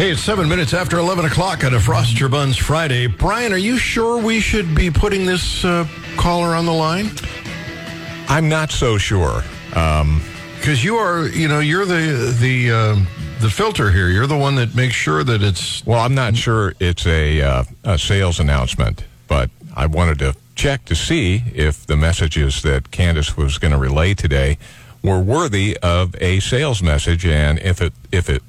Hey, it's seven minutes after 11 o'clock on a Frost Your Buns Friday. Brian, are you sure we should be putting this uh, caller on the line? I'm not so sure. Because you are, you know, you're the the uh, the filter here. You're the one that makes sure that it's. Well, I'm not sure it's a, uh, a sales announcement, but I wanted to check to see if the messages that Candace was going to relay today were worthy of a sales message, and if it if it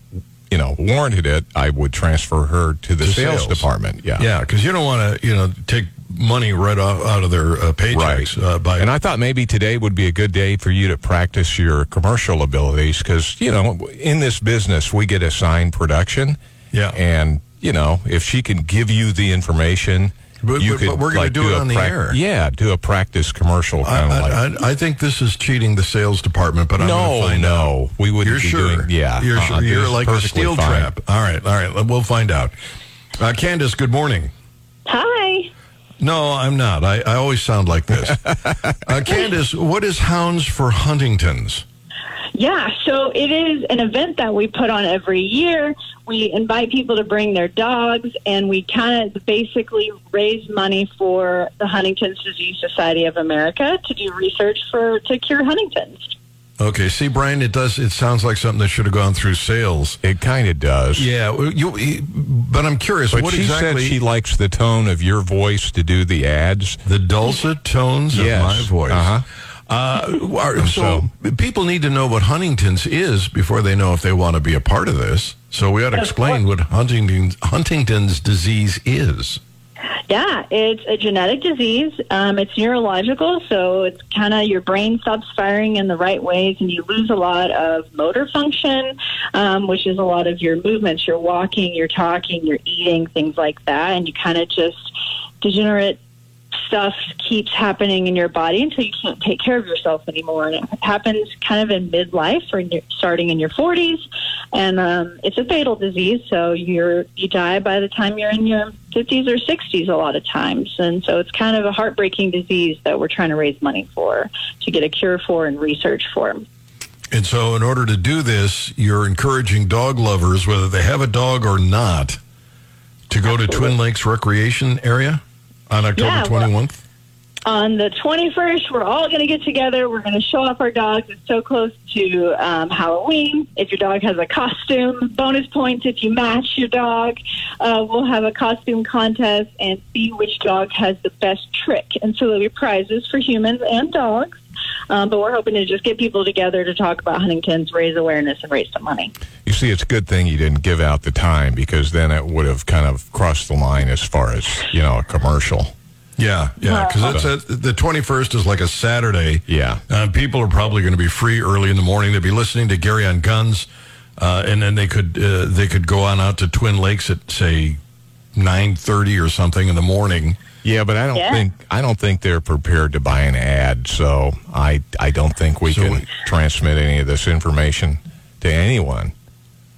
you know warranted it, I would transfer her to the To sales, sales. department. Yeah, Yeah, because you don't want to, you know, take money right off out of their uh, paychecks Right. uh, by. And I thought maybe today would be a good day for you to practice your commercial abilities because, you know, in this business, we get assigned production. Yeah. And, you know, if she can give you the information, But- you but- could. but we're gonna like, do it a on the air. Yeah, do a practice commercial kind of I, like. I, I think this is cheating the sales department, but I'm going no, to find out. no, we wouldn't You're be sure? doing. Yeah, you're uh-uh, sure. You're like a steel fine. trap. All right, all right. We'll find out. Uh, Candace, good morning. Hi. No, I'm not. I, I always sound like this. uh, Candace, what is Hounds for Huntingtons? Yeah, so it is an event that we put on every year. We invite people to bring their dogs, and we kind of basically raise money for the Huntington's Disease Society of America to do research for to cure Huntington's. Okay, see, Brian, it does. It sounds like something that should have gone through sales. It kind of does. Yeah, well, you. But I'm curious. But what she exactly? said she likes the tone of your voice to do the ads. the dulcet tones Yes. of my voice. Uh-huh. Uh, are- so, people need to know what Huntington's is before they know if they want to be a part of this. So we ought to explain what Huntington's, Huntington's disease is. Yeah, it's a genetic disease. Um, it's neurological, so it's kind of your brain stops firing in the right ways, and you lose a lot of motor function, um, which is a lot of your movements. You're walking, you're talking, you're eating, things like that, and you kind of just degenerate stuff keeps happening in your body until you can't take care of yourself anymore. And it happens kind of in midlife or in your, starting in your 40s. And um, it's a fatal disease, so you're you die by the time you're in your 50s or 60s a lot of times. And so it's kind of a heartbreaking disease that we're trying to raise money for, to get a cure for and research for. And so, in order to do this, you're encouraging dog lovers, whether they have a dog or not, to go to Twin Lakes Recreation Area on October Yeah, well- 21st. On the 21st, we're all going to get together. We're going to show off our dogs. It's so close to um, Halloween. If your dog has a costume, bonus points if you match your dog. Uh, we'll have a costume contest and see which dog has the best trick. And so there'll be prizes for humans and dogs. Um, but we're hoping to just get people together to talk about Huntington's, raise awareness, and raise some money. You see, it's a good thing you didn't give out the time because then it would have kind of crossed the line as far as, you know, a commercial. Yeah, yeah, because it's a, the 21st is like a Saturday. Yeah. Uh, people are probably going to be free early in the morning. They'll be listening to Gary on Guns, uh, and then they could uh, they could go on out to Twin Lakes at say 9:30 or something in the morning. Yeah, but I don't Yeah. think I don't think they're prepared to buy an ad, so I I don't think we So can we- transmit any of this information to anyone.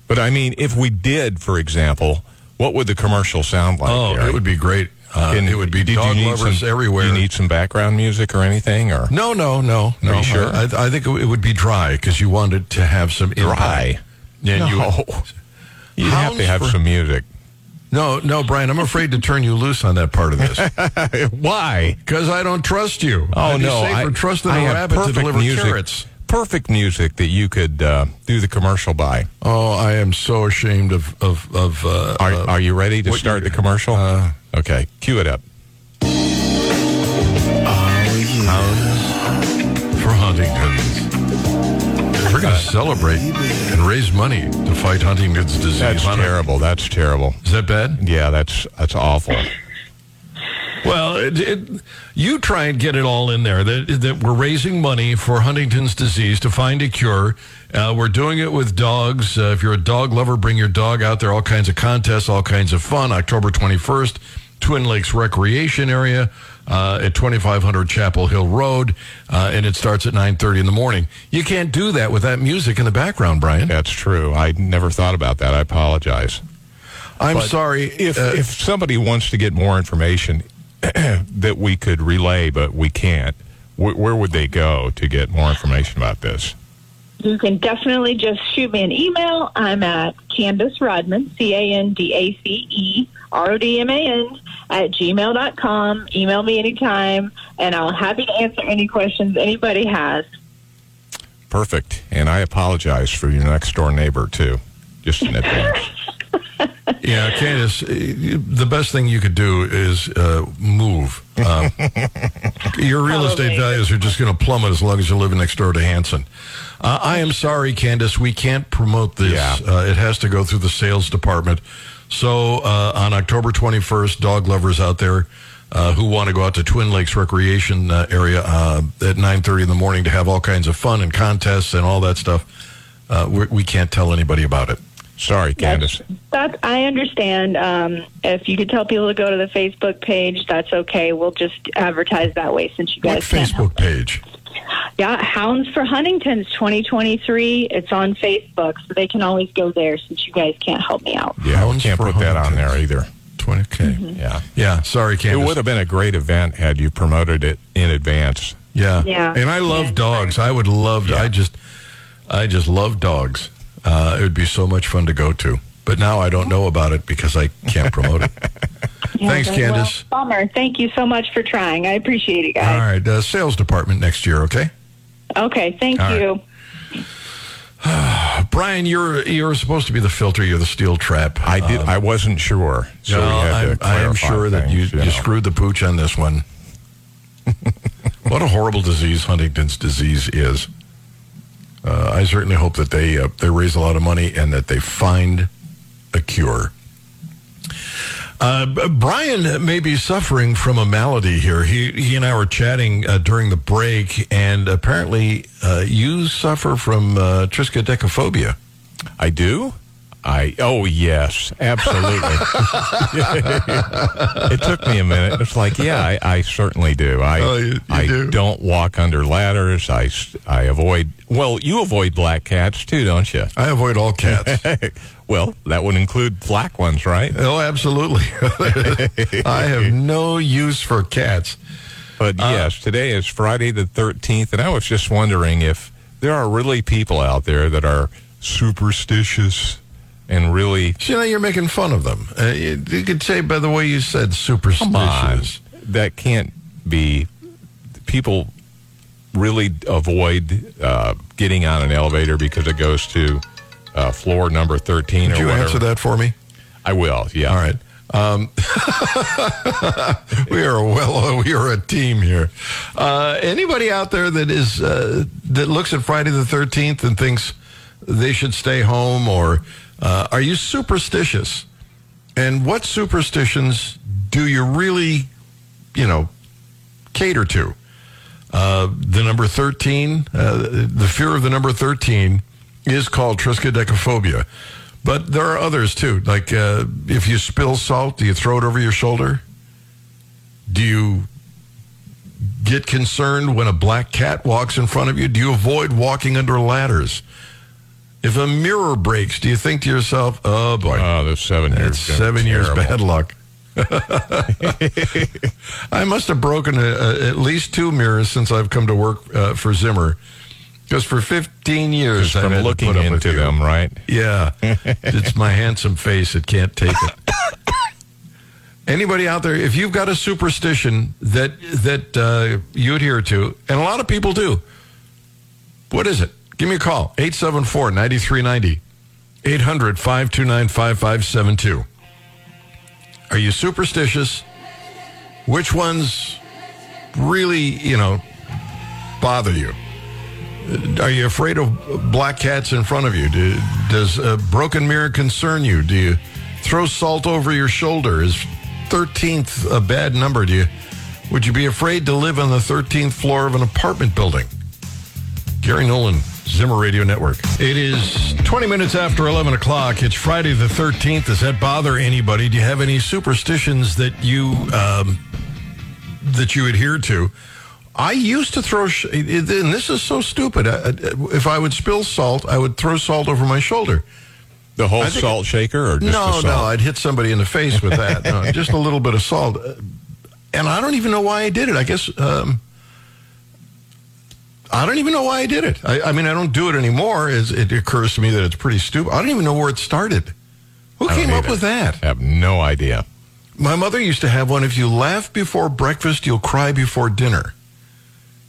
But I mean, if we did, for example, what would the commercial sound like? Oh, Gary? it would be great. Uh, And it would be did dog need lovers some- everywhere. You need some background music or anything, or no, no, no, no. you sure? I, I think it would be dry because you wanted to have some impact. dry? Yeah, no. you, You'd have to have for- some music. No, no, Brian. I'm afraid to turn you loose on that part of this Why? because I don't trust you. Oh I'd no! I, trusting I have rabbit to perfect deliver music, carrots. Perfect music that you could uh, do the commercial by. Oh, I am so ashamed of of of. Uh, Are, uh, are you ready to start the commercial? uh, okay, cue it up. Hounds for Huntington's. Going to celebrate and raise money to fight Huntington's disease. That's Hunter- terrible. That's terrible. Is that bad? Yeah, that's that's awful. Well, it, it, you try and get it all in there that, that we're raising money for Huntington's disease to find a cure. Uh, we're doing it with dogs. Uh, if you're a dog lover, bring your dog out there. All kinds of contests, all kinds of fun. October 21st, Twin Lakes Recreation Area uh, at 2500 Chapel Hill Road, uh, and it starts at 9:30 in the morning. You can't do that with that music in the background, Brian. That's true. I never thought about that. I apologize. I'm But sorry If uh, if somebody wants to get more information that we could relay, but we can't, wh- where would they go to get more information about this? You can definitely just shoot me an email. I'm at Candace Rodman, C A N D A C E R O D M A N, at gmail.com. Email me anytime, and I'll happy to answer any questions anybody has. Perfect. And I apologize for your next door neighbor, too, just in advance. Yeah, Candace, uh, the best thing you could do is uh, move. Uh, your real estate values are just going to plummet as long as you're living next door to Hanson. Uh, I am sorry, Candace, we can't promote this. Yeah. Uh, it has to go through the sales department. So uh, on October 21st, dog lovers out there uh, who want to go out to Twin Lakes Recreation uh, area uh, at 9:30 in the morning to have all kinds of fun and contests and all that stuff, uh, we we can't tell anybody about it. Sorry, Candace. That I understand. Um, if you could tell people to go to the Facebook page, that's okay. We'll just advertise that way since you What guys can't help Facebook page? Yeah, Hounds for Huntington's 2023. It's on Facebook, so they can always go there since you guys can't help me out. Yeah, we Hounds can't put that on there either. 20, okay. Yeah. Yeah, sorry, It would have been a great event had you promoted it in advance. Yeah. Yeah. And I love Yeah. dogs. I would love to. Yeah. I just, I just love dogs. Uh, it would be so much fun to go to. But now I don't know about it because I can't promote it. Yeah, Thanks, okay, well, Candace. bummer. Thank you so much for trying. I appreciate it, All guys. right. Uh, sales department next year, okay? Okay, thank All right. you. Brian, you're you're supposed to be the filter. You're the steel trap. I did. I wasn't sure, so No, we had I'm, I am clarify sure that you, things, you know. screwed the pooch on this one. what a horrible disease Huntington's disease is. Uh, I certainly hope that they uh, they raise a lot of money and that they find a cure. Uh, Brian may be suffering from a malady here. He he and I were chatting uh, during the break, and apparently uh, you suffer from uh, triskaidekaphobia. I do. I oh yes, absolutely. it took me a minute. It's like yeah, I, I certainly do. I Oh, you- you I do? not walk under ladders. I I avoid. Well, you avoid black cats too, don't you? I avoid all cats. well, that would include black ones, right? Oh, absolutely. I have no use for cats. But uh, yes, today is Friday the 13th, and I was just wondering if there are really people out there that are superstitious and really you know, you're making fun of them. Uh, you, you could say, by the way you said, superstitious. that can't be people really avoid uh, getting on an elevator because it goes to uh, floor number 13 Could or you whatever. answer that for me? I will, yeah. All right. Um, we are a well. We are a team here. Uh, anybody out there that is uh, that looks at Friday the Thirteenth and thinks they should stay home, or uh, are you superstitious? And what superstitions do you really, you know, cater to? Uh, the number 13, uh, the fear of the number 13 is called triskaidekaphobia. But there are others too. Like uh, if you spill salt, do you throw it over your shoulder? Do you get concerned when a black cat walks in front of you? Do you avoid walking under ladders? If a mirror breaks, do you think to yourself, oh boy, Oh, the seven years. that's seven years bad luck. I must have broken a, a, at least two mirrors since I've come to work uh, for Zimmer. Because for 15 years, I've to looking put up with into them, right? Yeah, it's my handsome face. It can't take it. Anybody out there, if you've got a superstition that that uh, you adhere to, and a lot of people do, what is it? Give me a call, 874-9390, 800-529-5572. Are you superstitious? Which ones really, you know, bother you? Are you afraid of black cats in front of you? Do, does a broken mirror concern you? Do you throw salt over your shoulder? Is 13th a bad number? Do you, would you be afraid to live on the 13th floor of an apartment building? Gary Nolan, Zimmer Radio Network. It is 20 minutes after 11 o'clock. It's Friday the 13th. Does that bother anybody? Do you have any superstitions that you um, that you adhere to? I used to throw, sh- and this is so stupid. I- I- If I would spill salt, I would throw salt over my shoulder. The whole I think- salt shaker or just no, the salt? no, I'd hit somebody in the face with that. No, just a little bit of salt, Uh, and I don't even know why I did it. I guess um, I don't even know why I did it. I, I mean, I don't do it anymore. As it occurs to me that it's pretty stupid. I don't even know where it started. Who I came up with that? I have no idea. My mother used to have one. If you laugh before breakfast, you'll cry before dinner.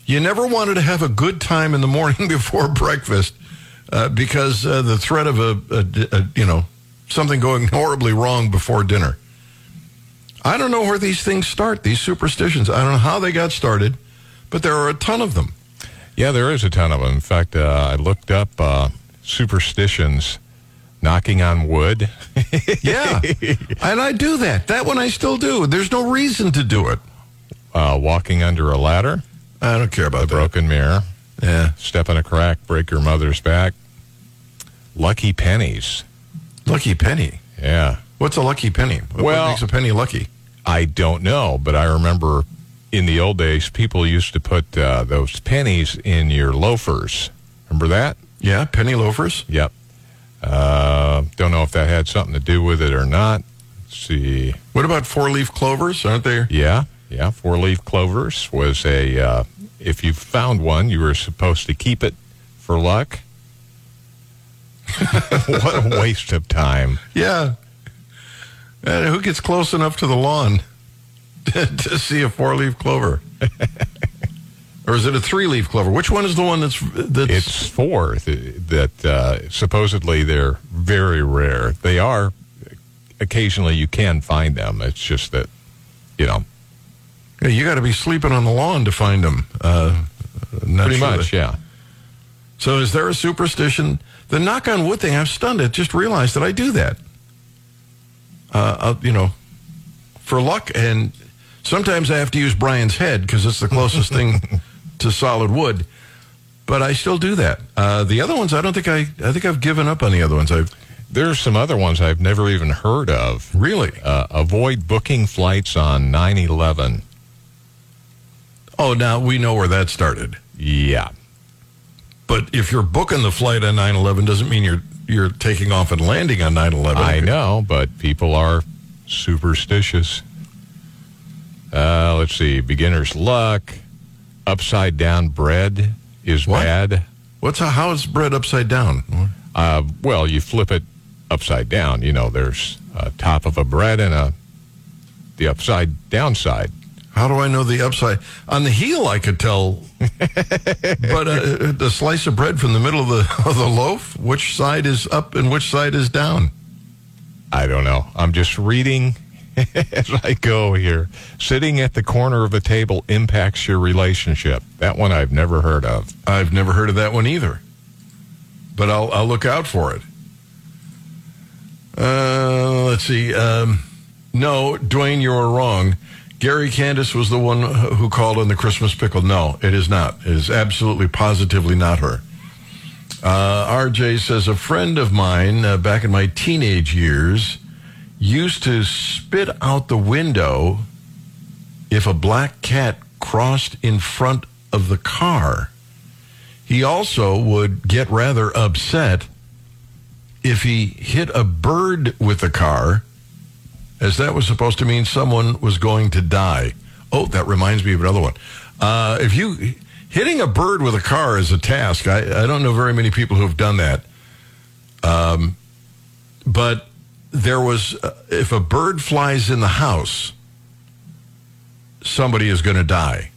You never wanted to have a good time in the morning before breakfast uh, because uh, the threat of a, a, a, you know, something going horribly wrong before dinner. I don't know where these things start, these superstitions. I don't know how they got started, but there are a ton of them. Yeah, there is a ton of them. In fact, uh, I looked up uh, superstitions, knocking on wood. Yeah. and I do that. That one I still do. There's no reason to do it. uh, walking under a ladder, I don't care about a that. broken mirror, Yeah. step in a crack, break your mother's back. Lucky pennies. Lucky penny. Yeah. What's a lucky penny? What Well- makes a penny lucky? I don't know, but I remember in the old days, people used to put uh, those pennies in your loafers. Remember that? Yeah, penny loafers. Yep. Uh, don't know if that had something to do with it or not. Let's see. What about four leaf clovers? Aren't they? Yeah, yeah. Four leaf clovers was a. Uh, if you found one, you were supposed to keep it for luck. what a waste of time. Yeah. And who gets close enough to the lawn to, see a four leaf clover? or is it a three leaf clover? Which one is the one that's that's It's four th- that uh, supposedly they're very rare. They are. Occasionally, you can find them. It's just that, you know, Yeah, you got to be sleeping on the lawn to find them. Uh, not pretty sure much, that- yeah. So is there a superstition? The knock on wood thing, I'm stunned. I just realized that I do that. Uh, I'll, you know, for luck, and sometimes I have to use Brian's head because it's the closest thing to solid wood. But I still do that. Uh, the other ones, I don't think I. I think I've given up on the other ones. I've There's some other ones I've never even heard of. really. Uh, avoid booking flights on 9 11. Oh, now we know where that started. Yeah. But if you're booking the flight on 9/11, doesn't mean you're you're taking off and landing on 9/11. I know, but people are superstitious. Uh, let's see. Beginner's luck. Upside down bread is What? bad. What's a, how is bread upside down? Uh, well, you flip it upside down. You know, there's a top of a bread and a the upside down side. How do I know the upside? On the heel, I could tell, but uh, the slice of bread from the middle of the of the loaf, which side is up and which side is down? I don't know. I'm just reading as I go here. Sitting at the corner of a table impacts your relationship. That one I've never heard of. I've never heard of that one either, but I'll I'll look out for it. Uh, let's see. Um, no, Dwayne, you are wrong. Gary Candace was the one who called on the Christmas pickle. No, it is not. It is absolutely, positively not her. Uh, RJ says a friend of mine uh, back in my teenage years used to spit out the window if a black cat crossed in front of the car. He also would get rather upset if he hit a bird with the car, as that was supposed to mean someone was going to die. Oh, that reminds me of another one. Uh, if you hitting a bird with a car is a task, I, I don't know very many people who have done that. Um, but there was, uh, if a bird flies in the house, somebody is going to die.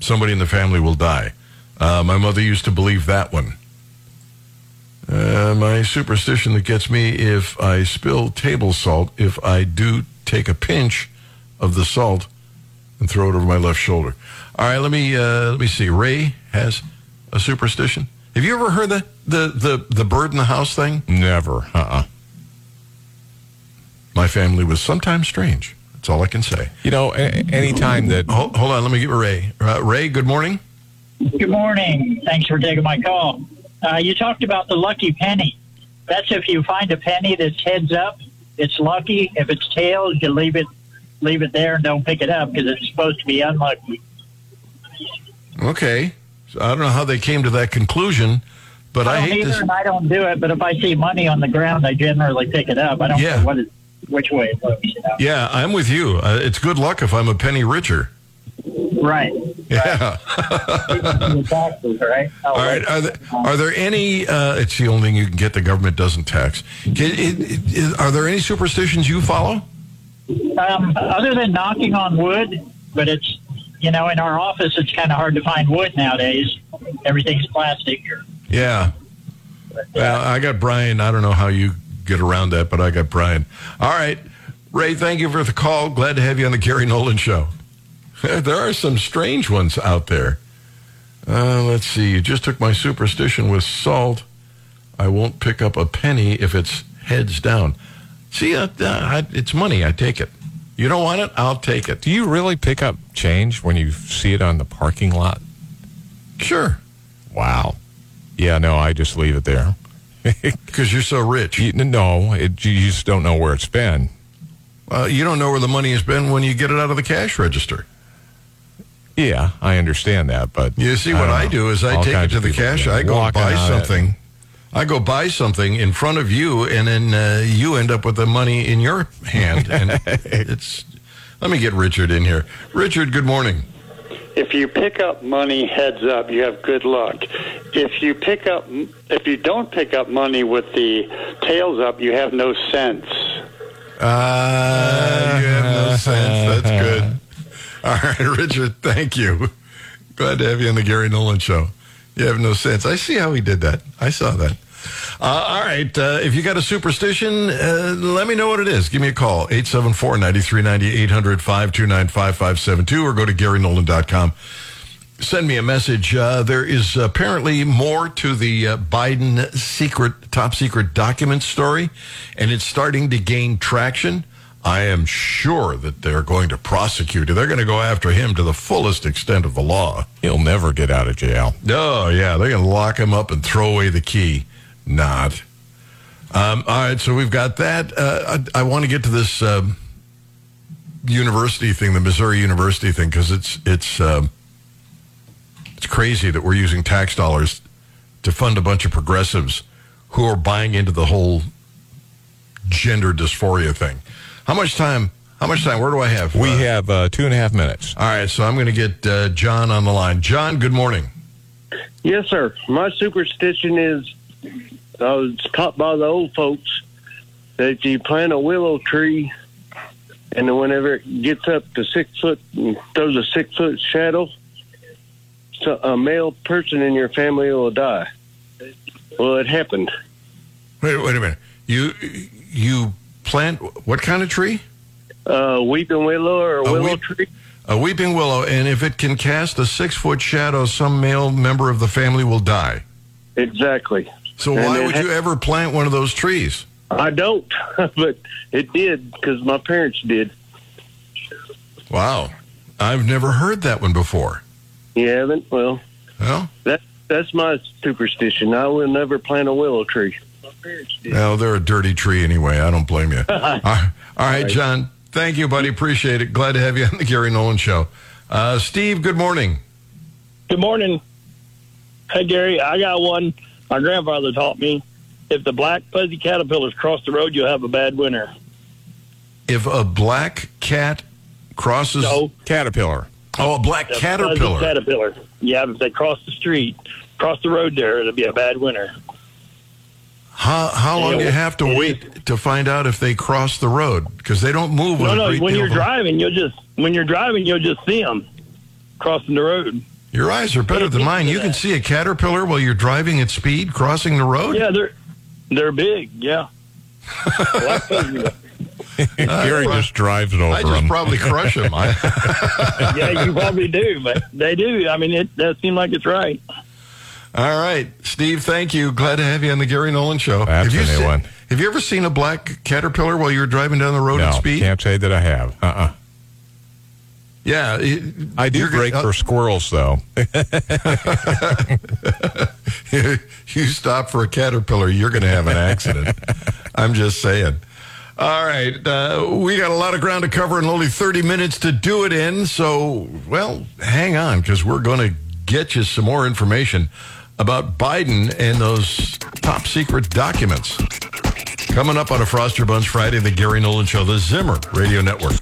Somebody in the family will die. Uh, my mother used to believe that one. Uh, my superstition that gets me if I spill table salt, if I do take a pinch of the salt and throw it over my left shoulder. All right, let me uh, let me see. Ray has a superstition. Have you ever heard the the the, the bird in the house thing? Never. Uh-uh. My family was sometimes strange. That's all I can say. You know, a- anytime that Hold, hold on, let me get Ray. Uh, Ray, good morning. Good morning. Thanks for taking my call. Uh, you talked about the lucky penny. That's if you find a penny that's heads up, it's lucky. If it's tails, you leave it leave it there and don't pick it up because it's supposed to be unlucky. Okay, so I don't know how they came to that conclusion, but I, I don't hate either, this. and I don't do it. But if I see money on the ground, I generally pick it up. I don't Yeah. know what it, which way it looks. You know? Yeah, I'm with you. Uh, it's good luck if I'm a penny richer. Right. Yeah. The taxes, right? All right. Are there, are there any? Uh, it's the only thing you can get. The government doesn't tax. Can, it, it, are there any superstitions you follow? Um, other than knocking on wood, but it's you know in our office it's kind of hard to find wood nowadays. Everything's plastic. Yeah. Well, I got Brian. I don't know how you get around that, but I got Brian. All right. Ray, thank you for the call. Glad to have you on the Gary Nolan Show. there are some strange ones out there. Uh, let's see. You just took my superstition with salt. I won't pick up a penny if it's heads down. See, uh, uh, it's money. I take it. You don't want it? I'll take it. Do you really pick up change when you see it on the parking lot? Sure. Wow. Yeah, no, I just leave it there. Because you're so rich. You, no, it, you just don't know where it's been. Uh, you don't know where the money has been when you get it out of the cash register. Yeah, I understand that, but You see, what I know. do is I All take it to the cash. I go buy it. something. I go buy something in front of you, and then uh, you end up with the money in your hand. And it's. Let me get Richard in here. Richard, good morning. If you pick up money heads up, you have good luck. If you pick up, if you don't pick up money with the tails up, you have no sense. Uh, you have no sense. That's good. All right, Richard, thank you. Glad to have you on the Gary Nolan Show. You have no sense. I see how he did that. I saw that. Uh, all right. Uh, if you got a superstition, uh, let me know what it is. Give me a call. 874-9390, 800-529-5572, or go to GaryNolan.com. Send me a message. Uh, there is apparently more to the uh, Biden secret, top secret document story, and it's starting to gain traction. I am sure that they're going to prosecute him. They're going to go after him to the fullest extent of the law. He'll never get out of jail. Oh, yeah. They're going to lock him up and throw away the key. Not. Um, all right. So we've got that. Uh, I, I want to get to this um, university thing, the Missouri University thing, because it's it's um, it's crazy that we're using tax dollars to fund a bunch of progressives who are buying into the whole gender dysphoria thing. How much time? How much time? Where do I have? We Uh, have uh, two and a half minutes. All right. So I'm going to get uh, John on the line. John, good morning. Yes, sir. My superstition is I was taught by the old folks that you plant a willow tree and then whenever it gets up to six foot and throws a six foot shadow, so a male person in your family will die. Well, it happened. Wait, wait a minute. You you plant what kind of tree? Uh, weeping willow or A willow weep- tree. A weeping willow, and if it can cast a six foot shadow, some male member of the family will die. Exactly. So And why would ha- you ever plant one of those trees? I don't, but it did because my parents did. Wow, I've never heard that one before. You haven't? Well, Well, that that's my superstition. I will never plant a willow tree. My parents did. well, they're a dirty tree anyway. I don't blame you. all right, all right, John. Thank you, buddy. Appreciate it. Glad to have you on the Gary Nolan Show. Uh, Steve, good morning. Good morning. Hey, Gary, I got one. My grandfather taught me if the black fuzzy caterpillars cross the road, you'll have a bad winter. If a black cat crosses, No, Caterpillar. oh, a black the caterpillar. caterpillar. Yeah, if they cross the street, cross the road there, it'll be a bad winter. How how long Yeah, do you have to it wait to find out if they cross the road? Because they don't move. No, no, when you're driving, you'll just when you're driving, you'll just see them crossing the road. Your eyes are better than mine. You can see a caterpillar while you're driving at speed crossing the road. Yeah, they're they're big. Yeah. Black fuzzy. Uh, Gary right. just drives it over I just them. probably crush them. I, yeah, you probably do, but they do. I mean, it does seem like it's right. all right, Steve. Thank you. Glad to have you on the Gary Nolan Show. That's have you a new se- one. Have you ever seen a black caterpillar while you're driving down the road no, at speed? can't say that I have. Uh-uh. Yeah, it- I do break for squirrels, though. you stop for a caterpillar, you're going to have an accident. I'm just saying. All right. Uh, we got a lot of ground to cover and only 30 minutes to do it in. So, well, hang on because we're going to get you some more information about Biden and those top secret documents. Coming up on a Froster Buns Friday, the Gary Nolan Show, the Zimmer Radio Network.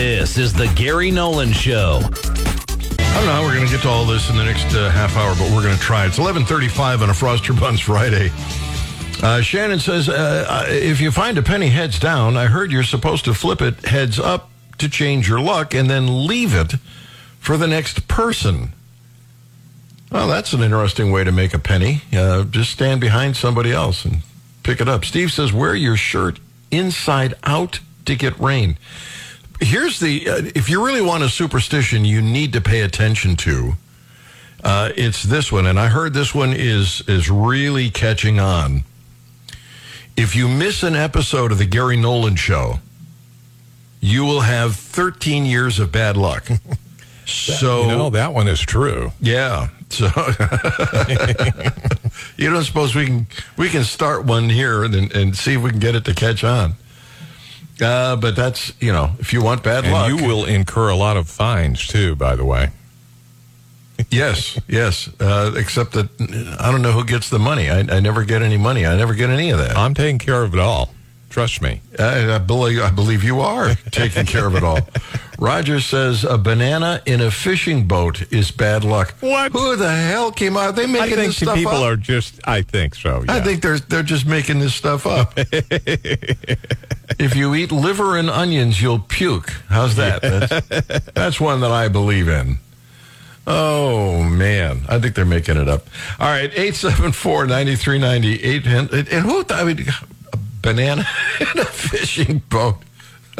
This is the Gary Nolan Show. I don't know how we're going to get to all this in the next uh, half hour, but we're going to try. It's 11:35 on a Froster Buns Friday. Uh, Shannon says, uh, uh, if you find a penny heads down, I heard you're supposed to flip it heads up to change your luck and then leave it for the next person. Well, that's an interesting way to make a penny. Uh, just stand behind somebody else and pick it up. Steve says, wear your shirt inside out to get rain. Here's the, uh, if you really want a superstition you need to pay attention to, uh, it's this one. And I heard this one is, is really catching on. If you miss an episode of the Gary Nolan show, you will have 13 years of bad luck. so You know, that one is true. yeah. So you don't suppose we can we can start one here and and see if we can get it to catch on. Uh, but that's you know if you want bad And luck, you will incur a lot of fines, too, by the way. yes, yes. Uh, except that I don't know who gets the money. I, I never get any money. I never get any of that. I'm taking care of it all. Trust me. I, I believe I believe you are taking care of it all. Roger says a banana in a fishing boat is bad luck. What? Who the hell came out? They I making think this stuff people up? are just, I think so. I think they're they're just making this stuff up. if you eat liver and onions, you'll puke. How's that? That's, that's one that I believe in. Oh man, I think they're making it up. All right, 874-9390. and, and who I mean banana in a fishing boat.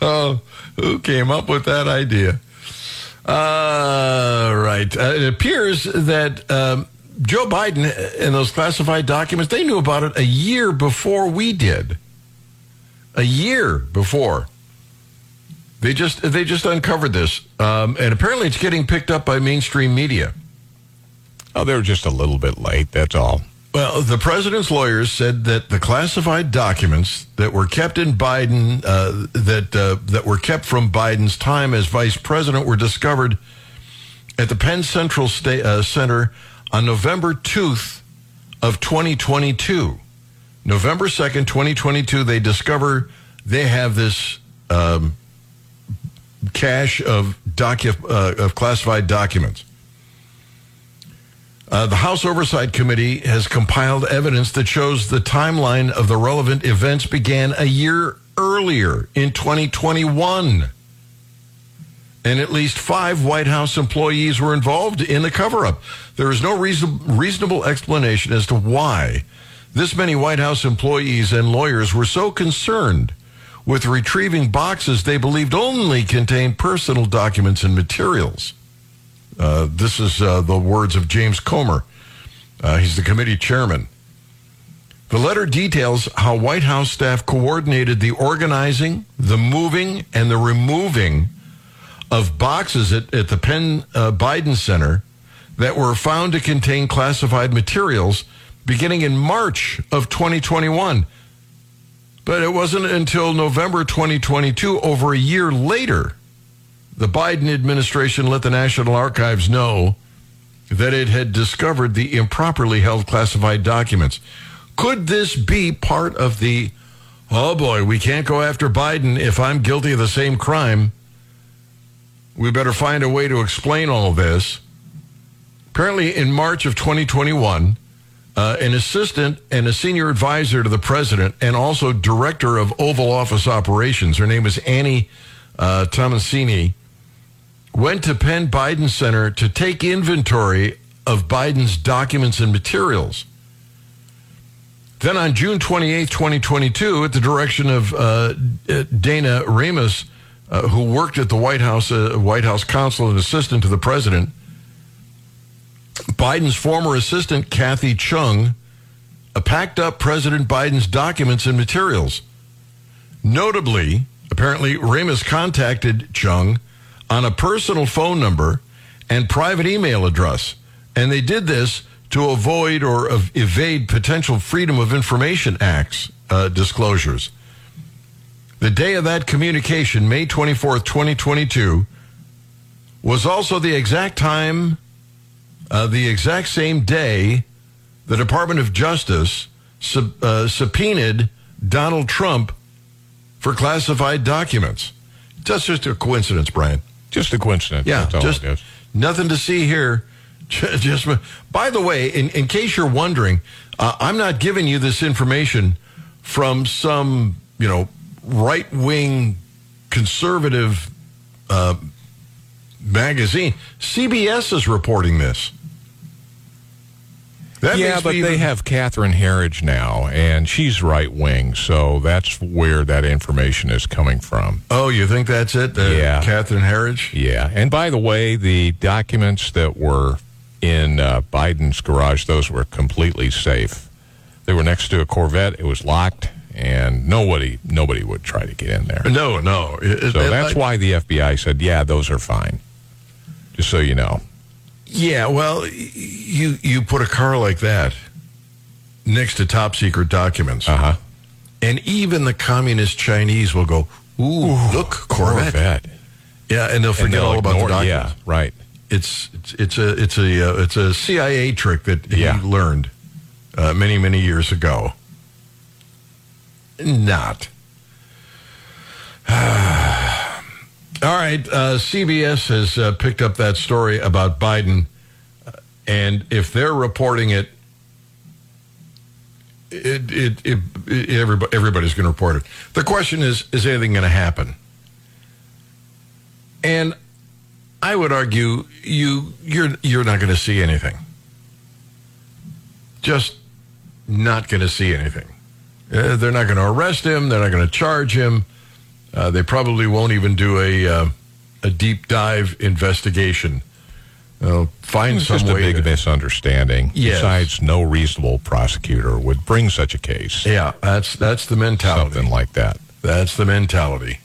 oh, who came up with that idea? Uh, right. Uh, it appears that um, Joe Biden and those classified documents, they knew about it a year before we did. A year before. They just they just uncovered this, um, and apparently it's getting picked up by mainstream media. Oh, they're just a little bit late. That's all. Well, the president's lawyers said that the classified documents that were kept in Biden, uh, that uh, that were kept from Biden's time as vice president, were discovered at the Penn Central uh, Center on November 2th of 2022. November 2nd, 2022, they discover they have this um, cache of docu- uh, of classified documents. Uh, the House Oversight Committee has compiled evidence that shows the timeline of the relevant events began a year earlier in 2021. And at least five White House employees were involved in the cover up. There is no reason, reasonable explanation as to why this many White House employees and lawyers were so concerned with retrieving boxes they believed only contained personal documents and materials. Uh, this is uh, the words of James Comer. Uh, he's the committee chairman. The letter details how White House staff coordinated the organizing, the moving, and the removing of boxes at, at the Penn uh, Biden Center that were found to contain classified materials beginning in March of 2021. But it wasn't until November 2022, over a year later, the Biden administration let the National Archives know that it had discovered the improperly held classified documents. Could this be part of the, oh boy, we can't go after Biden if I'm guilty of the same crime? We better find a way to explain all this. Apparently, in March of 2021, uh, an assistant and a senior advisor to the president and also director of Oval Office operations, her name is Annie uh, Tomasini, went to Penn Biden Center to take inventory of Biden's documents and materials. Then on June 28, 2022, at the direction of uh, Dana Remus, uh, who worked at the White House, uh, White House counsel and assistant to the president, Biden's former assistant, Kathy Chung, uh, packed up President Biden's documents and materials. Notably, apparently, Remus contacted Chung on a personal phone number and private email address. And they did this to avoid or ev- evade potential Freedom of Information Acts uh, disclosures. The day of that communication, May 24th, 2022, was also the exact time, uh, the exact same day, the Department of Justice sub, uh, subpoenaed Donald Trump for classified documents. That's just a coincidence, Brian. Just a coincidence. Yeah, just nothing to see here. Just, by the way, in, in case you're wondering, uh, I'm not giving you this information from some, you know, right wing conservative uh, magazine. CBS is reporting this. That yeah, but me they have Catherine Herridge now, and she's right wing, so that's where that information is coming from. Oh, you think that's it? Uh, Yeah. Catherine Herridge? Yeah, and by the way, the documents that were in uh, Biden's garage, those were completely safe. They were next to a Corvette. It was locked, and nobody nobody would try to get in there. No, no. It- it- So that's like- why the FBI said, "Yeah, those are fine." Just so you know. Yeah, well, you you put a car like that next to top secret documents, Uh huh. and even the communist Chinese will go, "Ooh, look, Corvette. Yeah, and they'll And forget they'll all about the documents. Yeah, right. It's it's it's a it's a uh, it's a CIA trick that Yeah. he learned uh, many many years ago. Not. All right, uh, CBS has uh, picked up that story about Biden, uh, and if they're reporting it, it, it, it, it everybody, everybody's going to report it. The question is, is anything going to happen? And I would argue you you're you're not going to see anything. Just not going to see anything. Uh, they're not going to arrest him. They're not going to charge him. Uh, they probably won't even do a uh, a deep dive investigation. They'll find It's some just a big to- misunderstanding. Yes. Besides, no reasonable prosecutor would bring such a case. yeah, that's that's the mentality. Something like that. That's the mentality.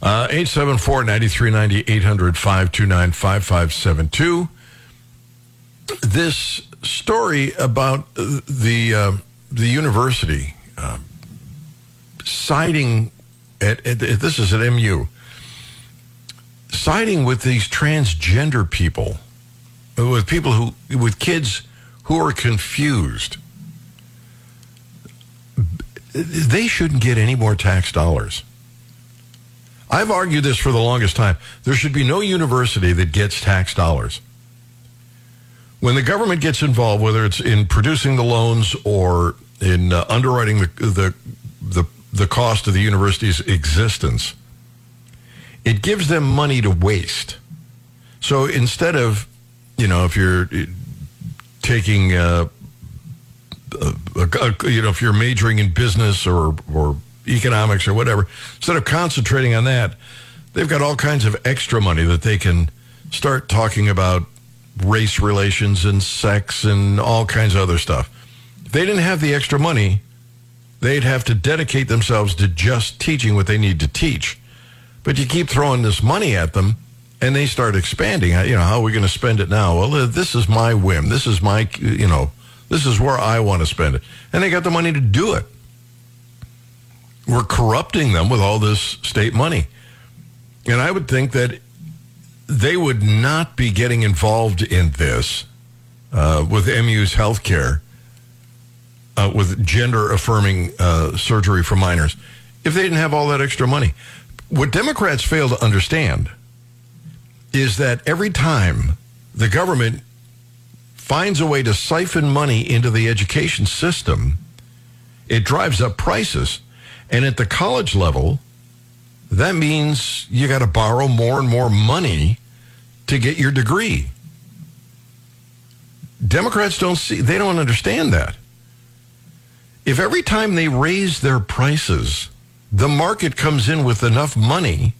Uh, 874-9390, 800-529-5572. This story about uh, the uh, the university um, siding at, at this is at MU siding with these transgender people, with people who with kids who are confused they shouldn't get any more tax dollars. I've argued this for the longest time. There should be no university that gets tax dollars. When the government gets involved, whether it's in producing the loans or in uh, underwriting the, the the cost of the university's existence, it gives them money to waste. So instead of, you know, if you're uh, taking uh, you know, if you're majoring in business or or economics or whatever, instead of concentrating on that, they've got all kinds of extra money that they can start talking about race relations and sex and all kinds of other stuff. If they didn't have the extra money, they'd have to dedicate themselves to just teaching what they need to teach. But you keep throwing this money at them, and they start expanding. You know, how are we going to spend it now? Well, uh, this is my whim. This is my, you know, this is where I want to spend it. And they got the money to do it. We're corrupting them with all this state money. And I would think that they would not be getting involved in this uh, with MU's health care, uh, with gender affirming uh, surgery for minors, if they didn't have all that extra money. What Democrats fail to understand is that every time the government finds a way to siphon money into the education system, it drives up prices. And at the college level, that means you got to borrow more and more money to get your degree. Democrats don't see, they don't understand that. If every time they raise their prices, the market comes in with enough money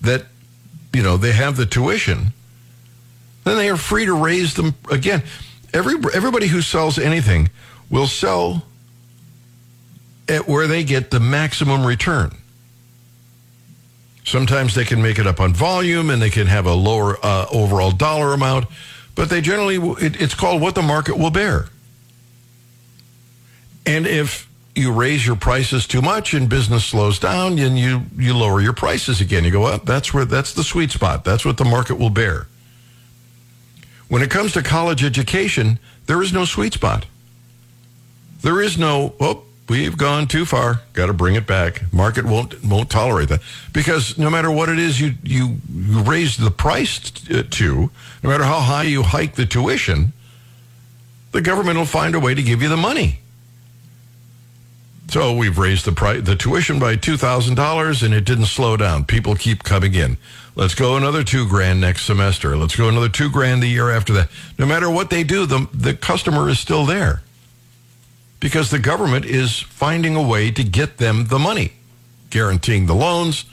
that, you know, they have the tuition, then they are free to raise them again. Every, everybody who sells anything will sell at where they get the maximum return. Sometimes they can make it up on volume and they can have a lower uh, overall dollar amount, but they generally, it, it's called what the market will bear. And if you raise your prices too much and business slows down, then you, you lower your prices again. You go up. That's where, that's the sweet spot. That's what the market will bear. When it comes to college education, there is no sweet spot. There is no, oh, we've gone too far. Got to bring it back. Market won't won't tolerate that because no matter what it is you you, raise the price t- uh, to, no matter how high you hike the tuition, the government will find a way to give you the money. So we've raised the price, the tuition by two thousand dollars, and it didn't slow down. People keep coming in. Let's go another two grand next semester. Let's go another two grand the year after that. No matter what they do, the the customer is still there because the government is finding a way to get them the money. Guaranteeing the loans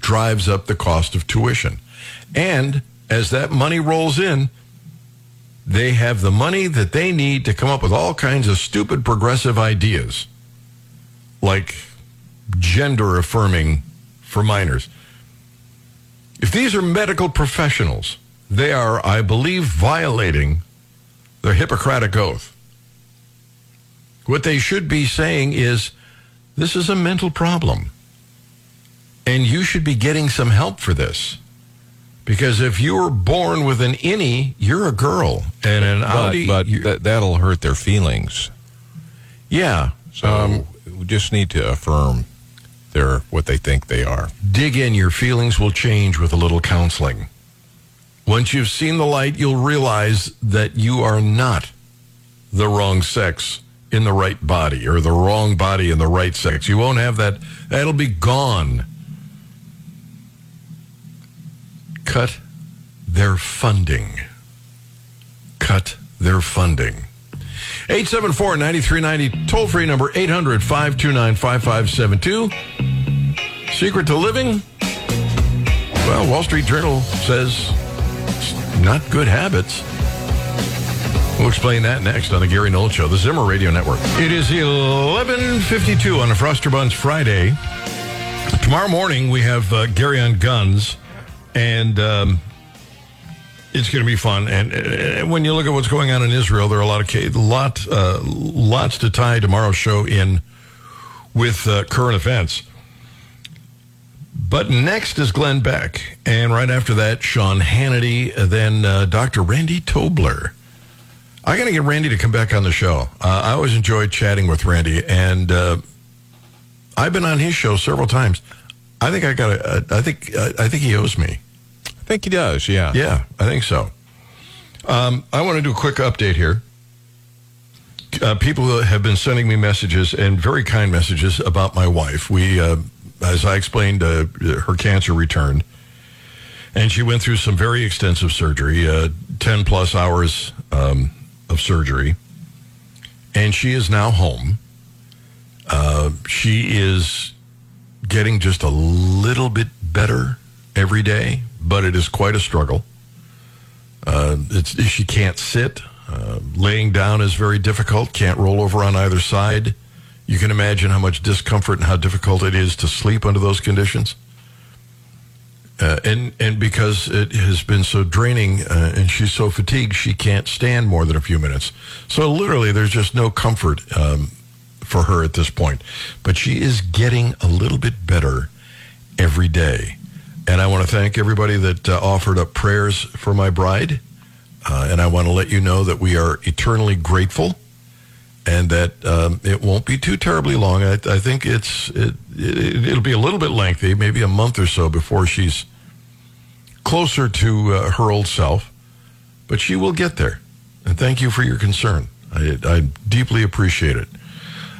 drives up the cost of tuition, and as that money rolls in, they have the money that they need to come up with all kinds of stupid progressive ideas like gender affirming for minors. If these are medical professionals, they are, I believe, violating their Hippocratic oath. What they should be saying is this is a mental problem. And you should be getting some help for this. Because if you were born with an innie, you're a girl. And an But, outie, but that, that'll hurt their feelings. yeah. So Um, we just need to affirm they're what they think they are. dig in, your feelings will change with a little counseling. Once you've seen the light, you'll realize that you are not the wrong sex in the right body or the wrong body in the right sex. You won't have that. That'll be gone. Cut their funding. Cut their funding. 874 9390, toll free number 800 529 5572. Secret to living? Well, Wall Street Journal says not good habits. We'll explain that next on the Gary Nolan Show, the Zimmer Radio Network. It is 11:52 on a Froster Buns Friday. Tomorrow morning we have uh, Gary on guns, and um, it's going to be fun. And uh, when you look at what's going on in Israel, there are a lot of lot uh, lots to tie tomorrow's show in with uh, current events. But next is Glenn Beck, and right after that, Sean Hannity, then uh, Dr. Randy Tobler. I got to get Randy to come back on the show. Uh, I always enjoy chatting with Randy, and uh, I've been on his show several times. I think I got. I think. I think he owes me. I think he does, yeah. Yeah, I think so. Um, I want to do a quick update here. Uh, people have been sending me messages and very kind messages about my wife. We, uh, as I explained, uh, her cancer returned, and she went through some very extensive surgery, uh, ten plus hours um, of surgery, and she is now home. Uh, she is getting just a little bit better every day, but it is quite a struggle. Uh, she can't sit. Uh, laying down is very difficult. Can't roll over on either side. You can imagine how much discomfort and how difficult it is to sleep under those conditions. Uh, and and because it has been so draining uh, and she's so fatigued, she can't stand more than a few minutes. So literally, there's just no comfort um, for her at this point. But she is getting a little bit better every day. And I want to thank everybody that uh, offered up prayers for my bride. Uh, and I want to let you know that we are eternally grateful and that um, it won't be too terribly long. I, I think it's it, it, it'll be a little bit lengthy, maybe a month or so before she's closer to uh, her old self. But she will get there. And thank you for your concern. I, I deeply appreciate it.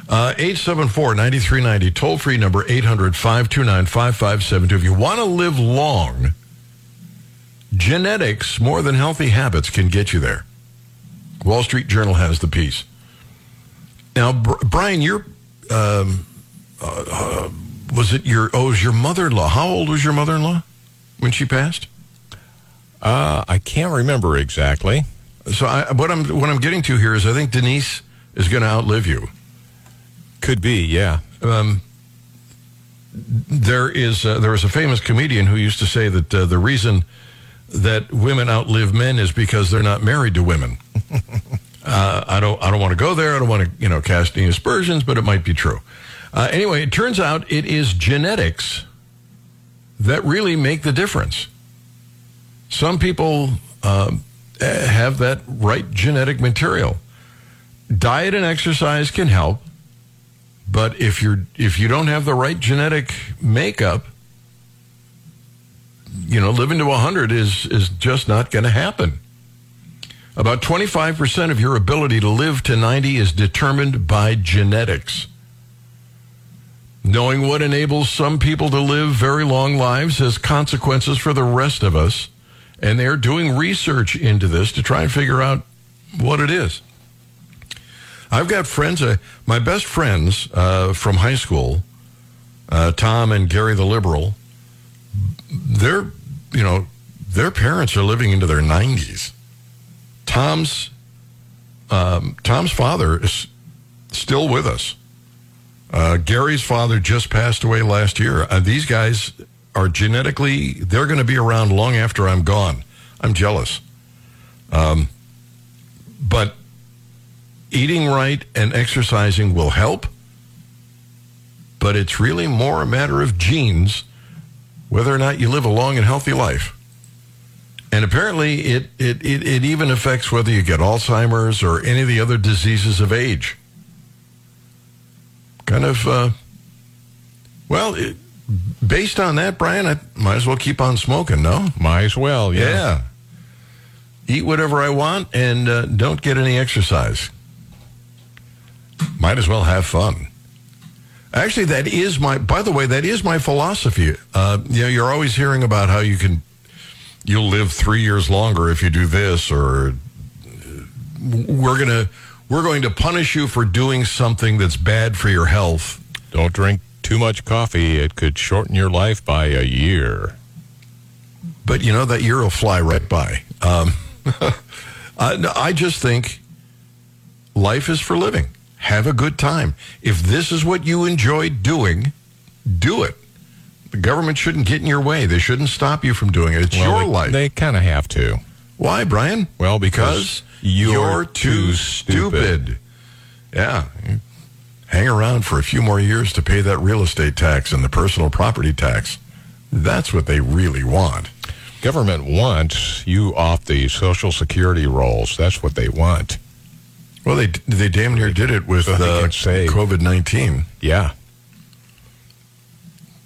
Uh, 874-9390, toll-free number 800-529-5572. If you want to live long, genetics more than healthy habits can get you there. Wall Street Journal has the piece. Now, Brian, your um, uh, uh, was it your oh, it was your mother-in-law? How old was your mother-in-law when she passed? Uh, I can't remember exactly. So I, what I'm what I'm getting to here is I think Denise is going to outlive you. Could be, yeah. Um, there is uh, there was a famous comedian who used to say that uh, the reason that women outlive men is because they're not married to women. uh, I don't I don't want to go there. I don't want to you know cast any aspersions, but it might be true. Uh, anyway, it turns out it is genetics that really make the difference. Some people um, eh, have that right genetic material. Diet and exercise can help But if you're if you don't have the right genetic makeup, you know, living to 100 is is just not going to happen. About 25% of your ability to live to 90 is determined by genetics. Knowing what enables some people to live very long lives has consequences for the rest of us. And they're doing research into this to try and figure out what it is. I've got friends, uh, my best friends uh, from high school, uh, Tom and Gary the Liberal, they're, you know, their parents are living into their 90s. Tom's um, Tom's father is still with us. Uh, Gary's father just passed away last year. Uh, these guys are genetically, they're going to be around long after I'm gone. I'm jealous. Um, but eating right and exercising will help. But it's really more a matter of genes, whether or not you live a long and healthy life. And apparently, it, it, it, it even affects whether you get Alzheimer's or any of the other diseases of age. Kind of, uh, well, it, based on that, Brian, I might as well keep on smoking, no? Might as well, yeah. Yeah. Eat whatever I want and uh, don't get any exercise. Might as well have fun. Actually, that is my, by the way, that is my philosophy. Uh, you know, you're always hearing about how you can, you'll live three years longer if you do this, or uh, we're going to, we're going to punish you for doing something that's bad for your health. Don't drink too much coffee. It could shorten your life by a year. But you know, that year will fly right by. Um, I, no, I just think life is for living. Have a good time. If this is what you enjoy doing, do it. The government shouldn't get in your way. They shouldn't stop you from doing it. It's Well, your they, life. They kind of have to. Why, Brian? Well, because you're too stupid. Yeah. Hang around for a few more years to pay that real estate tax and the personal property tax. That's what they really want. Government wants you off the Social Security rolls. That's what they want. Well, they they damn near did it with So uh. COVID nineteen. Yeah.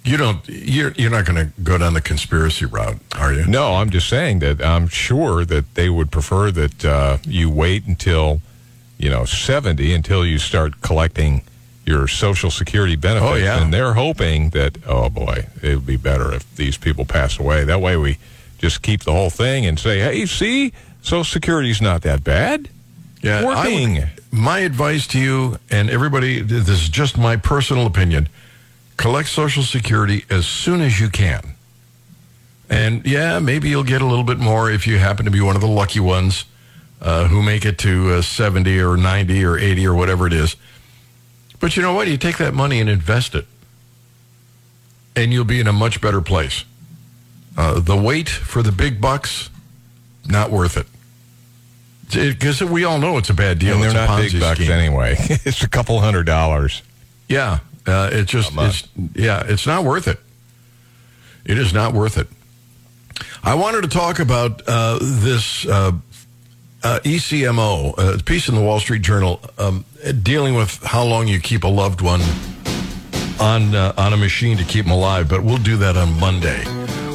You don't. You're you're not going to go down the conspiracy route, are you? No, I'm just saying that I'm sure that they would prefer that uh, you wait until, you know, 70 until you start collecting your Social Security benefits. Oh, yeah. And they're hoping that, oh boy, it would be better if these people pass away. That way we just keep the whole thing and say, hey, see, Social Security's not that bad. Yeah, Working. would- my advice to you and everybody, this is just my personal opinion. Collect Social Security as soon as you can. And yeah, maybe you'll get a little bit more if you happen to be one of the lucky ones uh, who make it to uh, 70 or 90 or 80 or whatever it is. But you know what? You take that money and invest it, and you'll be in a much better place. Uh, the wait for the big bucks, not worth it. Because we all know it's a bad deal. and they're It's a not big bucks scheme. anyway. it's a couple hundred dollars. Yeah, uh, it's just it's yeah, it's not worth it. It is not worth it. I wanted to talk about uh, this uh, uh, ECMO, uh, piece in the Wall Street Journal, um, dealing with how long you keep a loved one on uh, on a machine to keep them alive. But we'll do that on Monday.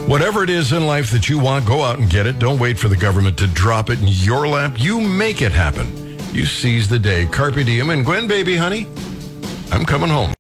Whatever it is in life that you want, go out and get it. Don't wait for the government to drop it in your lap. You make it happen. You seize the day. Carpe diem and Gwen, baby, honey. I'm coming home.